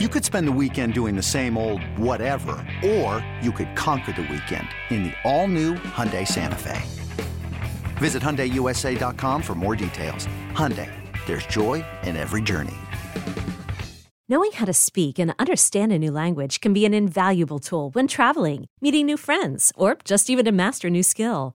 You could spend the weekend doing the same old whatever, or you could conquer the weekend in the all-new Hyundai Santa Fe. Visit HyundaiUSA.com for more details. Hyundai, there's joy in every journey. Knowing how to speak and understand a new language can be an invaluable tool when traveling, meeting new friends, or just even to master a new skill.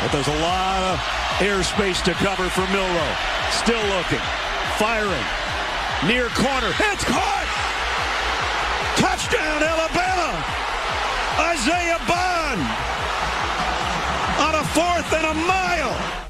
But there's a lot of airspace to cover for Milroe. Still looking. Firing. Near corner. It's caught! Touchdown, Alabama! Isaiah Bond! On a fourth and a mile!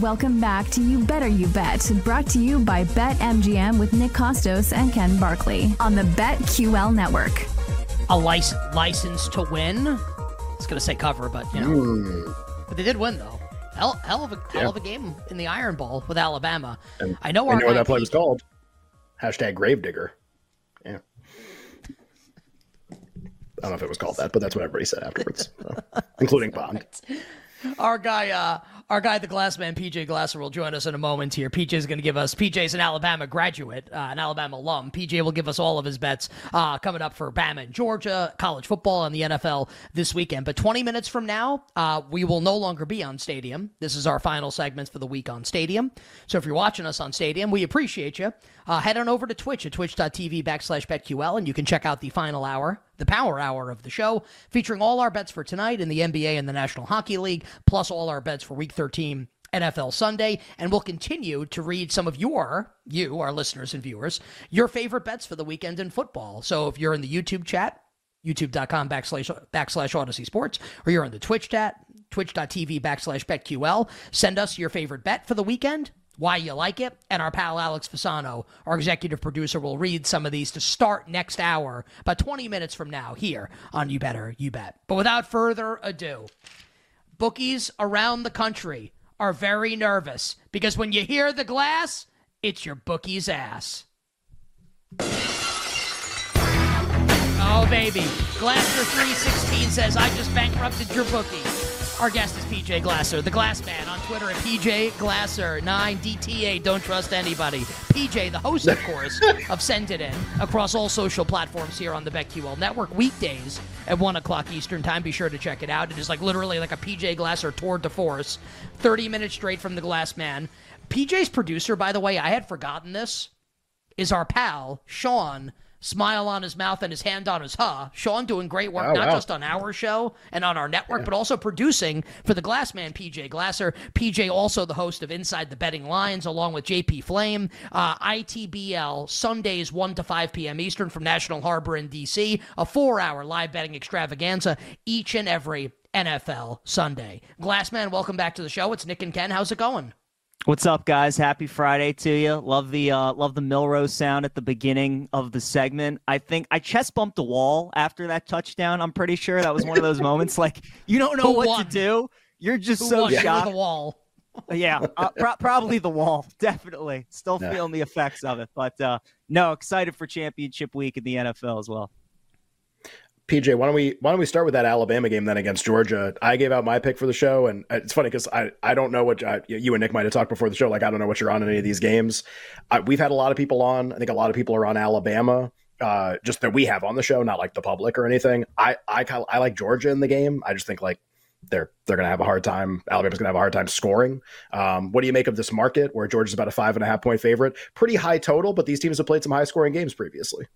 Welcome back to You Better You Bet, brought to you by BetMGM with Nick Kostos and Ken Barkley on the BetQL network. A license, license to win. It's going to say cover, but you know. Mm. But they did win though. Hell, hell of a hell Yeah. of a game in the Iron Bowl with Alabama. And I know I our know what that play was called. Hashtag Gravedigger. Yeah. I don't know if it was called that, but that's what everybody said afterwards, so, including Bond. Our guy, uh, our guy, the glass man, PJ Glasser, will join us in a moment here. PJ is going to give us. PJ's an Alabama graduate, uh, an Alabama alum. PJ will give us all of his bets uh, coming up for Bama and Georgia, college football, and the NFL this weekend. But 20 minutes from now, uh, we will no longer be on Stadium. This is our final segments for the week on Stadium. So if you're watching us on Stadium, we appreciate you. Uh, head on over to Twitch at twitch.tv backslash BetQL, and you can check out the final hour, the power hour of the show, featuring all our bets for tonight in the NBA and the National Hockey League, plus all our bets for Week 13 NFL Sunday. And we'll continue to read some of your, you, our listeners and viewers, your favorite bets for the weekend in football. So if you're in the YouTube chat, youtube.com backslash backslash audacy sports or you're on the twitch chat twitch.tv backslash betql send us your favorite bet for the weekend why you like it and our pal alex fasano our executive producer will read some of these to start next hour about 20 minutes from now here on you better you bet but without further ado bookies around the country are very nervous because when you hear the glass it's your bookie's ass Oh, baby. Glasser316 says, I just bankrupted your bookie. Our guest is PJ Glasser, the Glass Man, on Twitter at PJ Glasser, 9DTA, don't trust anybody. PJ, the host, of course, of Send It In, across all social platforms here on the BetQL Network, weekdays at 1 o'clock Eastern Time. Be sure to check it out. It is like literally like a PJ Glasser tour de force, 30 minutes straight from the Glass Man. PJ's producer, by the way, I had forgotten this is our pal Sean. Smile on his mouth and his hand on his huh. Sean doing great work, Oh, not wow. just on our show and on our network, but also producing for the Glassman, PJ Glasser. PJ also the host of Inside the Betting Lines, along with JP Flame. Uh, ITBL Sundays 1 to 5 p.m. Eastern from National Harbor in D.C. A four-hour live betting extravaganza each and every NFL Sunday. Glassman, welcome back to the show. It's Nick and Ken. How's it going? What's up, guys? Happy Friday to you. Love the uh, love the Milroe's sound at the beginning of the segment. I think I chest bumped a wall after that touchdown. I'm pretty sure that was one of those moments like you don't know Who what won? to do. You're just Who so won? Shocked. the wall. yeah, uh, pro- probably the wall. Definitely, still Yeah. feeling the effects of it. But uh, no, excited for championship week in the NFL as well. PJ, why don't we why don't we start with that Alabama game then against Georgia? I gave out my pick for the show, and it's funny because I, I don't know what I, you and Nick might have talked before the show. Like I don't know what you're on in any of these games. I, we've had a lot of people on. I think a lot of people are on Alabama. Uh, just that we have on the show, not like the public or anything. I I I like Georgia in the game. I just think like they're they're gonna have a hard time. Alabama's gonna have a hard time scoring. Um, what do you make of this market where Georgia's about a five and a half point favorite? Pretty high total, but these teams have played some high scoring games previously.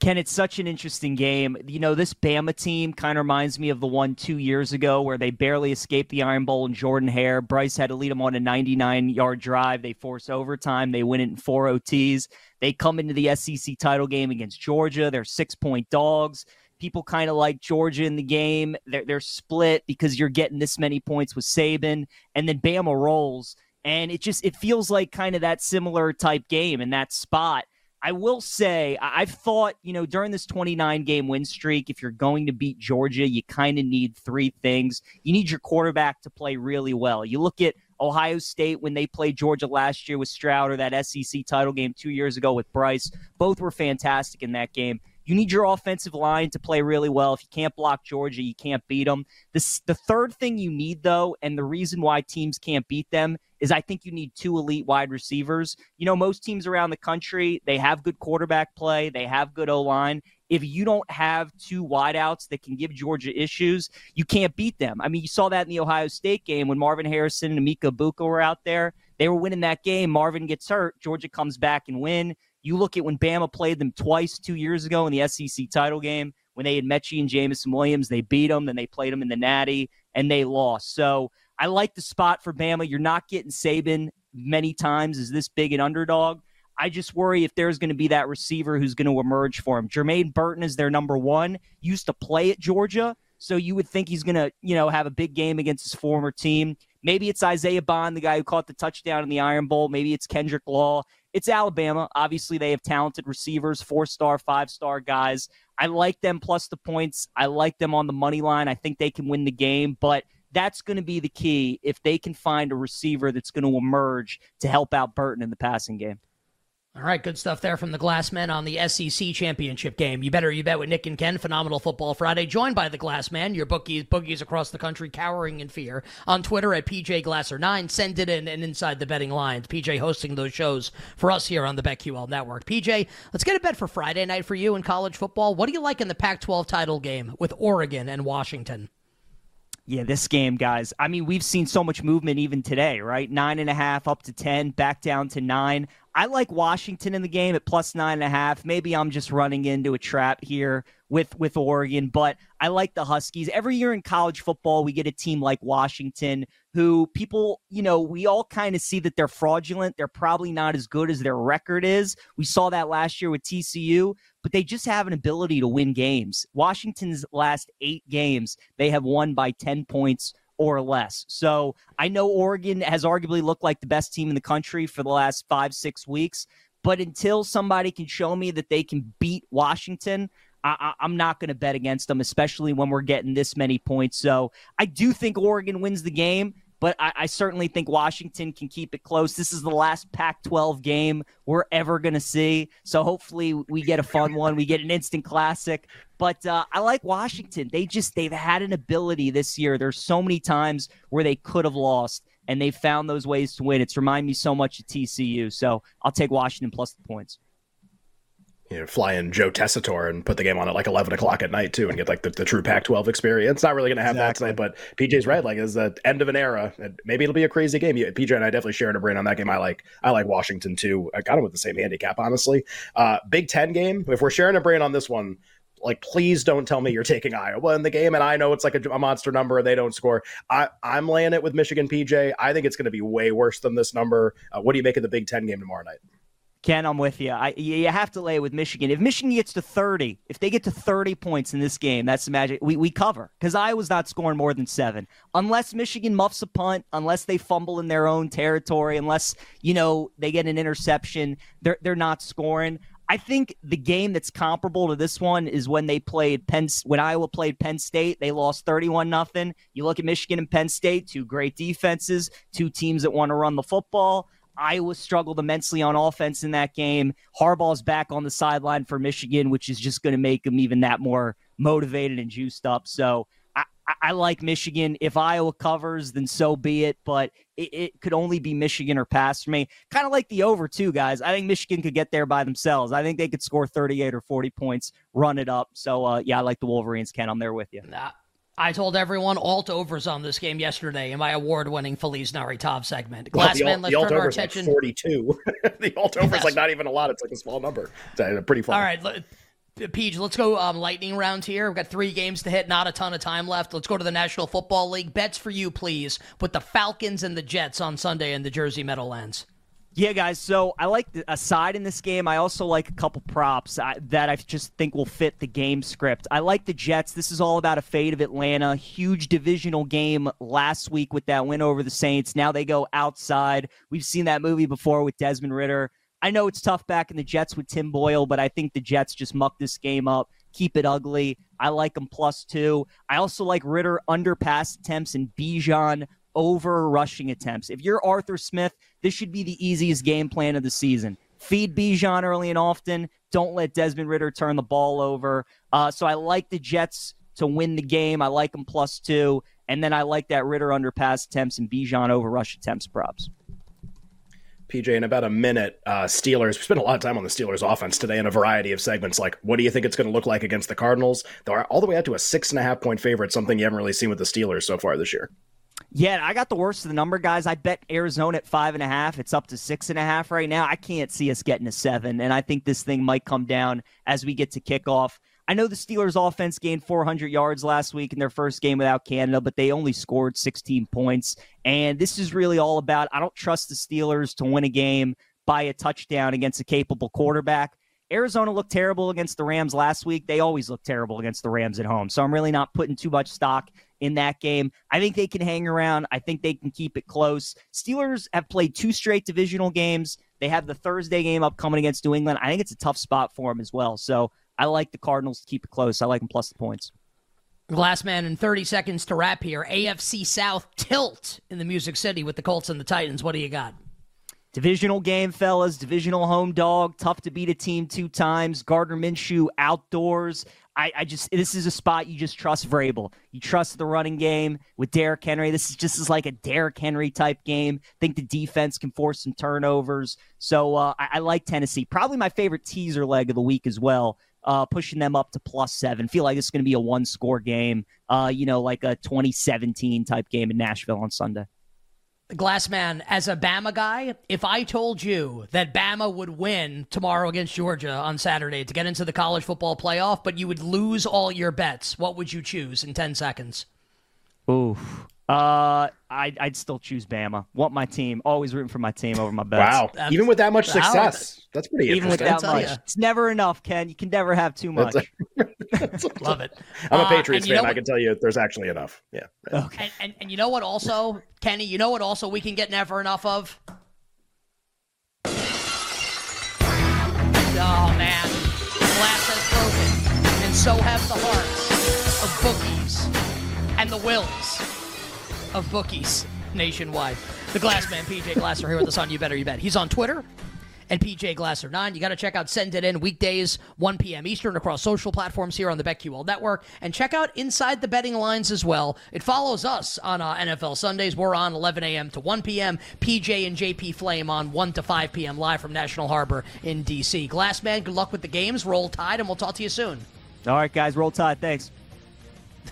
Ken, it's such an interesting game. You know, this Bama team kind of reminds me of the one two years ago where they barely escaped the Iron Bowl and Jordan Hare. Bryce had to lead them on a 99 yard drive. They force overtime. They win it in four OTs. They come into the SEC title game against Georgia. They're six point dogs. People kind of like Georgia in the game. They're, they're split because you're getting this many points with Saban. And then Bama rolls. And it just it feels like kind of that similar type game in that spot I will say, I've thought, you know, during this 29 game win streak, if you're going to beat Georgia, you kind of need three things. You need your quarterback to play really well. You look at Ohio State when they played Georgia last year with Stroud or that SEC title game two years ago with Bryce. Both were fantastic in that game. You need your offensive line to play really well. If you can't block Georgia, you can't beat them. This, the third thing you need, though, and the reason why teams can't beat them is I think you need two elite wide receivers. You know, most teams around the country, they have good quarterback play, they have good O line. If you don't have two wideouts that can give Georgia issues, you can't beat them. I mean, you saw that in the Ohio State game when Marvin Harrison and Emeka Egbuka were out there. They were winning that game. Marvin gets hurt. Georgia comes back and win. You look at when Bama played them twice two years ago in the SEC title game when they had Metchie and Jameson Williams. They beat them, then they played them in the Natty, and they lost. So I like the spot for Bama. You're not getting Saban many times as this big an underdog. I just worry if there's going to be that receiver who's going to emerge for him. Jermaine Burton is their number one. Used to play at Georgia, so you would think he's going to, you know, have a big game against his former team. Maybe it's Isaiah Bond, the guy who caught the touchdown in the Iron Bowl. Maybe it's Kendrick Law. It's Alabama. Obviously, they have talented receivers, four star, five star guys. I like them plus the points. I like them on the money line. I think they can win the game, but that's going to be the key if they can find a receiver that's going to emerge to help out Burton in the passing game. All right, good stuff there from the Glass Glassmen on the SEC championship game. You better you bet with Nick and Ken, phenomenal football Friday, joined by the Glass Glassmen, your bookies bookies across the country cowering in fear. On Twitter at PJ Glasser9, send it in and inside the betting lines. PJ hosting those shows for us here on the BetQL network. PJ, let's get a bet for Friday night for you in college football. What do you like in the Pac-12 title game with Oregon and Washington? Yeah, this game, guys. I mean, we've seen so much movement even today, right? Nine and a half up to 10, back down to nine. I like Washington in the game at plus nine and a half. Maybe I'm just running into a trap here with with Oregon, but I like the Huskies. Every year in college football, we get a team like Washington who people, you know, we all kind of see that they're fraudulent. They're probably not as good as their record is. We saw that last year with TCU, but they just have an ability to win games. Washington's last 8 games, they have won by 10 points or less. So I know Oregon has arguably looked like the best team in the country for the last five, six weeks. But until somebody can show me that they can beat Washington, I, am not going to bet against them, especially when we're getting this many points. So I do think Oregon wins the game but I, I, certainly think Washington can keep it close. This is the last Pac 12 game we're ever going to see. So hopefully we get a fun one. We get an instant classic. But uh, I like Washington. They just, they've had an ability this year. There's so many times where they could have lost and they found those ways to win. It's reminded me so much of TCU. So I'll take Washington plus the points you know, fly in Joe Tessitore and put the game on at like 11 o'clock at night too and get like the, the true Pac 12 experience. Not really going to have exactly. that tonight, but PJ's right. Like, it's the end of an era. Maybe it'll be a crazy game. PJ and I definitely shared a brain on that game. I like, I like Washington too. I got him with the same handicap, honestly. Uh, Big Ten game. If we're sharing a brain on this one, like please don't tell me you're taking Iowa in the game and I know it's like a, a monster number and they don't score. I, I'm laying it with Michigan PJ. I think it's going to be way worse than this number. Uh, what do you make of the Big Ten game tomorrow night? Ken, I'm with you. I, you have to lay it with Michigan. If Michigan gets to 30, if they get to 30 points in this game, that's the magic. We, we cover because Iowa's not scoring more than seven. Unless Michigan muffs a punt, unless they fumble in their own territory, unless, you know, they get an interception, they're, they're not scoring. I think the game that's comparable to this one is when they played Penn when Iowa played Penn State, they lost 31 nothing. You look at Michigan and Penn State, two great defenses, two teams that want to run the football. Iowa struggled immensely on offense in that game. Harbaugh's back on the sideline for Michigan, which is just going to make them even that more motivated and juiced up. So I, I, like Michigan. If Iowa covers, then so be it. But it, it could only be Michigan or pass for me. Kind of like the over, too, guys. I think Michigan could get there by themselves. I think they could score 38 or 40 points, run it up. So, uh, yeah, I like the Wolverines, Ken. I'm there with you. I told everyone alt overs on this game yesterday in my award winning Feliz Naritov segment. Glassman, well, let's turn our attention. Like 42. the alt over is like not even a lot. It's like a small number. It's uh, pretty fun. All right. Peach, let's go um, lightning round here. We've got three games to hit, not a ton of time left. Let's go to the National Football League. Bets for you, please, with the Falcons and the Jets on Sunday in the Jersey Meadowlands. Yeah, guys. So I like the, a side in this game. I also like a couple props I, that I just think will fit the game script. I like the Jets. This is all about a fade of Atlanta. Huge divisional game last week with that win over the Saints. Now they go outside. We've seen that movie before with Desmond Ridder. I know it's tough back in the Jets with Tim Boyle, but I think the Jets just muck this game up, keep it ugly. I like them plus two. I also like Ridder under pass attempts and Bijan over rushing attempts. If you're Arthur Smith, this should be the easiest game plan of the season. Feed Bijan early and often. Don't let Desmond Ridder turn the ball over. Uh, so I like the Jets to win the game. I like them plus two. And then I like that Ridder under pass attempts and Bijan over rush attempts props. PJ, in about a minute, uh, Steelers. We spent a lot of time on the Steelers offense today in a variety of segments. Like, what do you think it's going to look like against the Cardinals? They're all the way out to a six and a half point favorite, something you haven't really seen with the Steelers so far this year. Yeah, I got the worst of the number, guys. I bet Arizona at five and a half. It's up to six and a half right now. I can't see us getting a seven, and I think this thing might come down as we get to kickoff. I know the Steelers' offense gained 400 yards last week in their first game without Canada, but they only scored 16 points. And this is really all about I don't trust the Steelers to win a game by a touchdown against a capable quarterback. Arizona looked terrible against the Rams last week. They always look terrible against the Rams at home. So I'm really not putting too much stock in that game. I think they can hang around. I think they can keep it close. Steelers have played two straight divisional games. They have the Thursday game upcoming against New England. I think it's a tough spot for them as well. So I like the Cardinals to keep it close. I like them plus the points. Glassman in 30 seconds to wrap here. AFC South tilt in the Music City with the Colts and the Titans. What do you got? Divisional game, fellas. Divisional home dog. Tough to beat a team two times. Gardner Minshew outdoors. I, I just this is a spot you just trust Vrabel. You trust the running game with Derrick Henry. This is just is like a Derrick Henry type game. think the defense can force some turnovers. So uh, I, I like Tennessee. Probably my favorite teaser leg of the week as well uh, pushing them up to plus seven. Feel like it's going to be a one score game, uh, you know, like a 2017 type game in Nashville on Sunday. Glassman, as a Bama guy, if I told you that Bama would win tomorrow against Georgia on Saturday to get into the college football playoff, but you would lose all your bets, what would you choose in 10 seconds? Oof. Uh, I'd, I'd still choose Bama. Want my team. Always rooting for my team over my bets. Wow. That's, even with that much success. That's pretty Even with that much. It's never enough, Ken. You can never have too much. Love it. I'm a uh, Patriots uh, fan. I can tell you there's actually enough. Yeah. Okay. And, and, and you know what also, Kenny, you know what also we can get never enough of? Oh, man. Glass has broken. And so have the hearts of bookies and the wills of bookies nationwide. The Glassman, PJ Glasser, here with us on You Better You Bet. He's on Twitter and PJ Glasser9. You got to check out Send It In weekdays, 1 p.m. Eastern across social platforms here on the BetQL network. And check out Inside the Betting Lines as well. It follows us on uh, NFL Sundays. We're on 11 a.m. to 1 p.m. PJ and JP Flame on 1 to 5 p.m. live from National Harbor in D.C. Glassman, good luck with the games. Roll Tide, and we'll talk to you soon. All right, guys. Roll Tide. Thanks.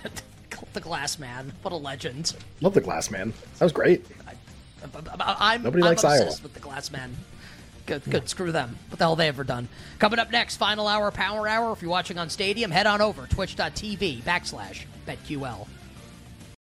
the Glass Man. What a legend. Love the Glass Man. That was great. I, am Nobody I'm likes obsessed Iowa. with the Glass Man. Good, good. Screw them. What the hell they ever done? Coming up next, final hour, power hour. If you're watching on Stadium, head on over twitch.tv backslash BetQL.